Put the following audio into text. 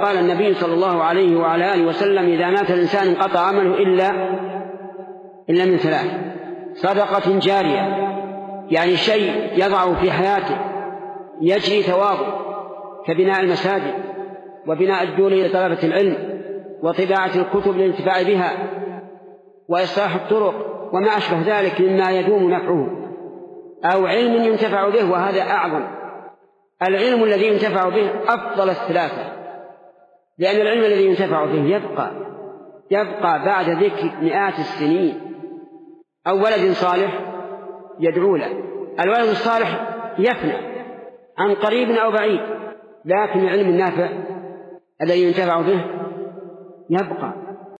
قال النبي صلى الله عليه وعلى آله وسلم إذا مات الإنسان انقطع عمله إلا إلا من ثلاث صدقة جارية يعني شيء يضعه في حياته يجري ثوابه كبناء المساجد وبناء الدول لطلبة العلم وطباعة الكتب للانتفاع بها وإصلاح الطرق وما أشبه ذلك مما يدوم نفعه أو علم ينتفع به وهذا أعظم. العلم الذي ينتفع به أفضل الثلاثة لأن العلم الذي ينتفع به يبقى يبقى بعد ذكر مئات السنين. أو ولد صالح يدعو له الولد الصالح يفنى عن قريب أو بعيد لكن العلم النافع الذي ينتفع به يبقى.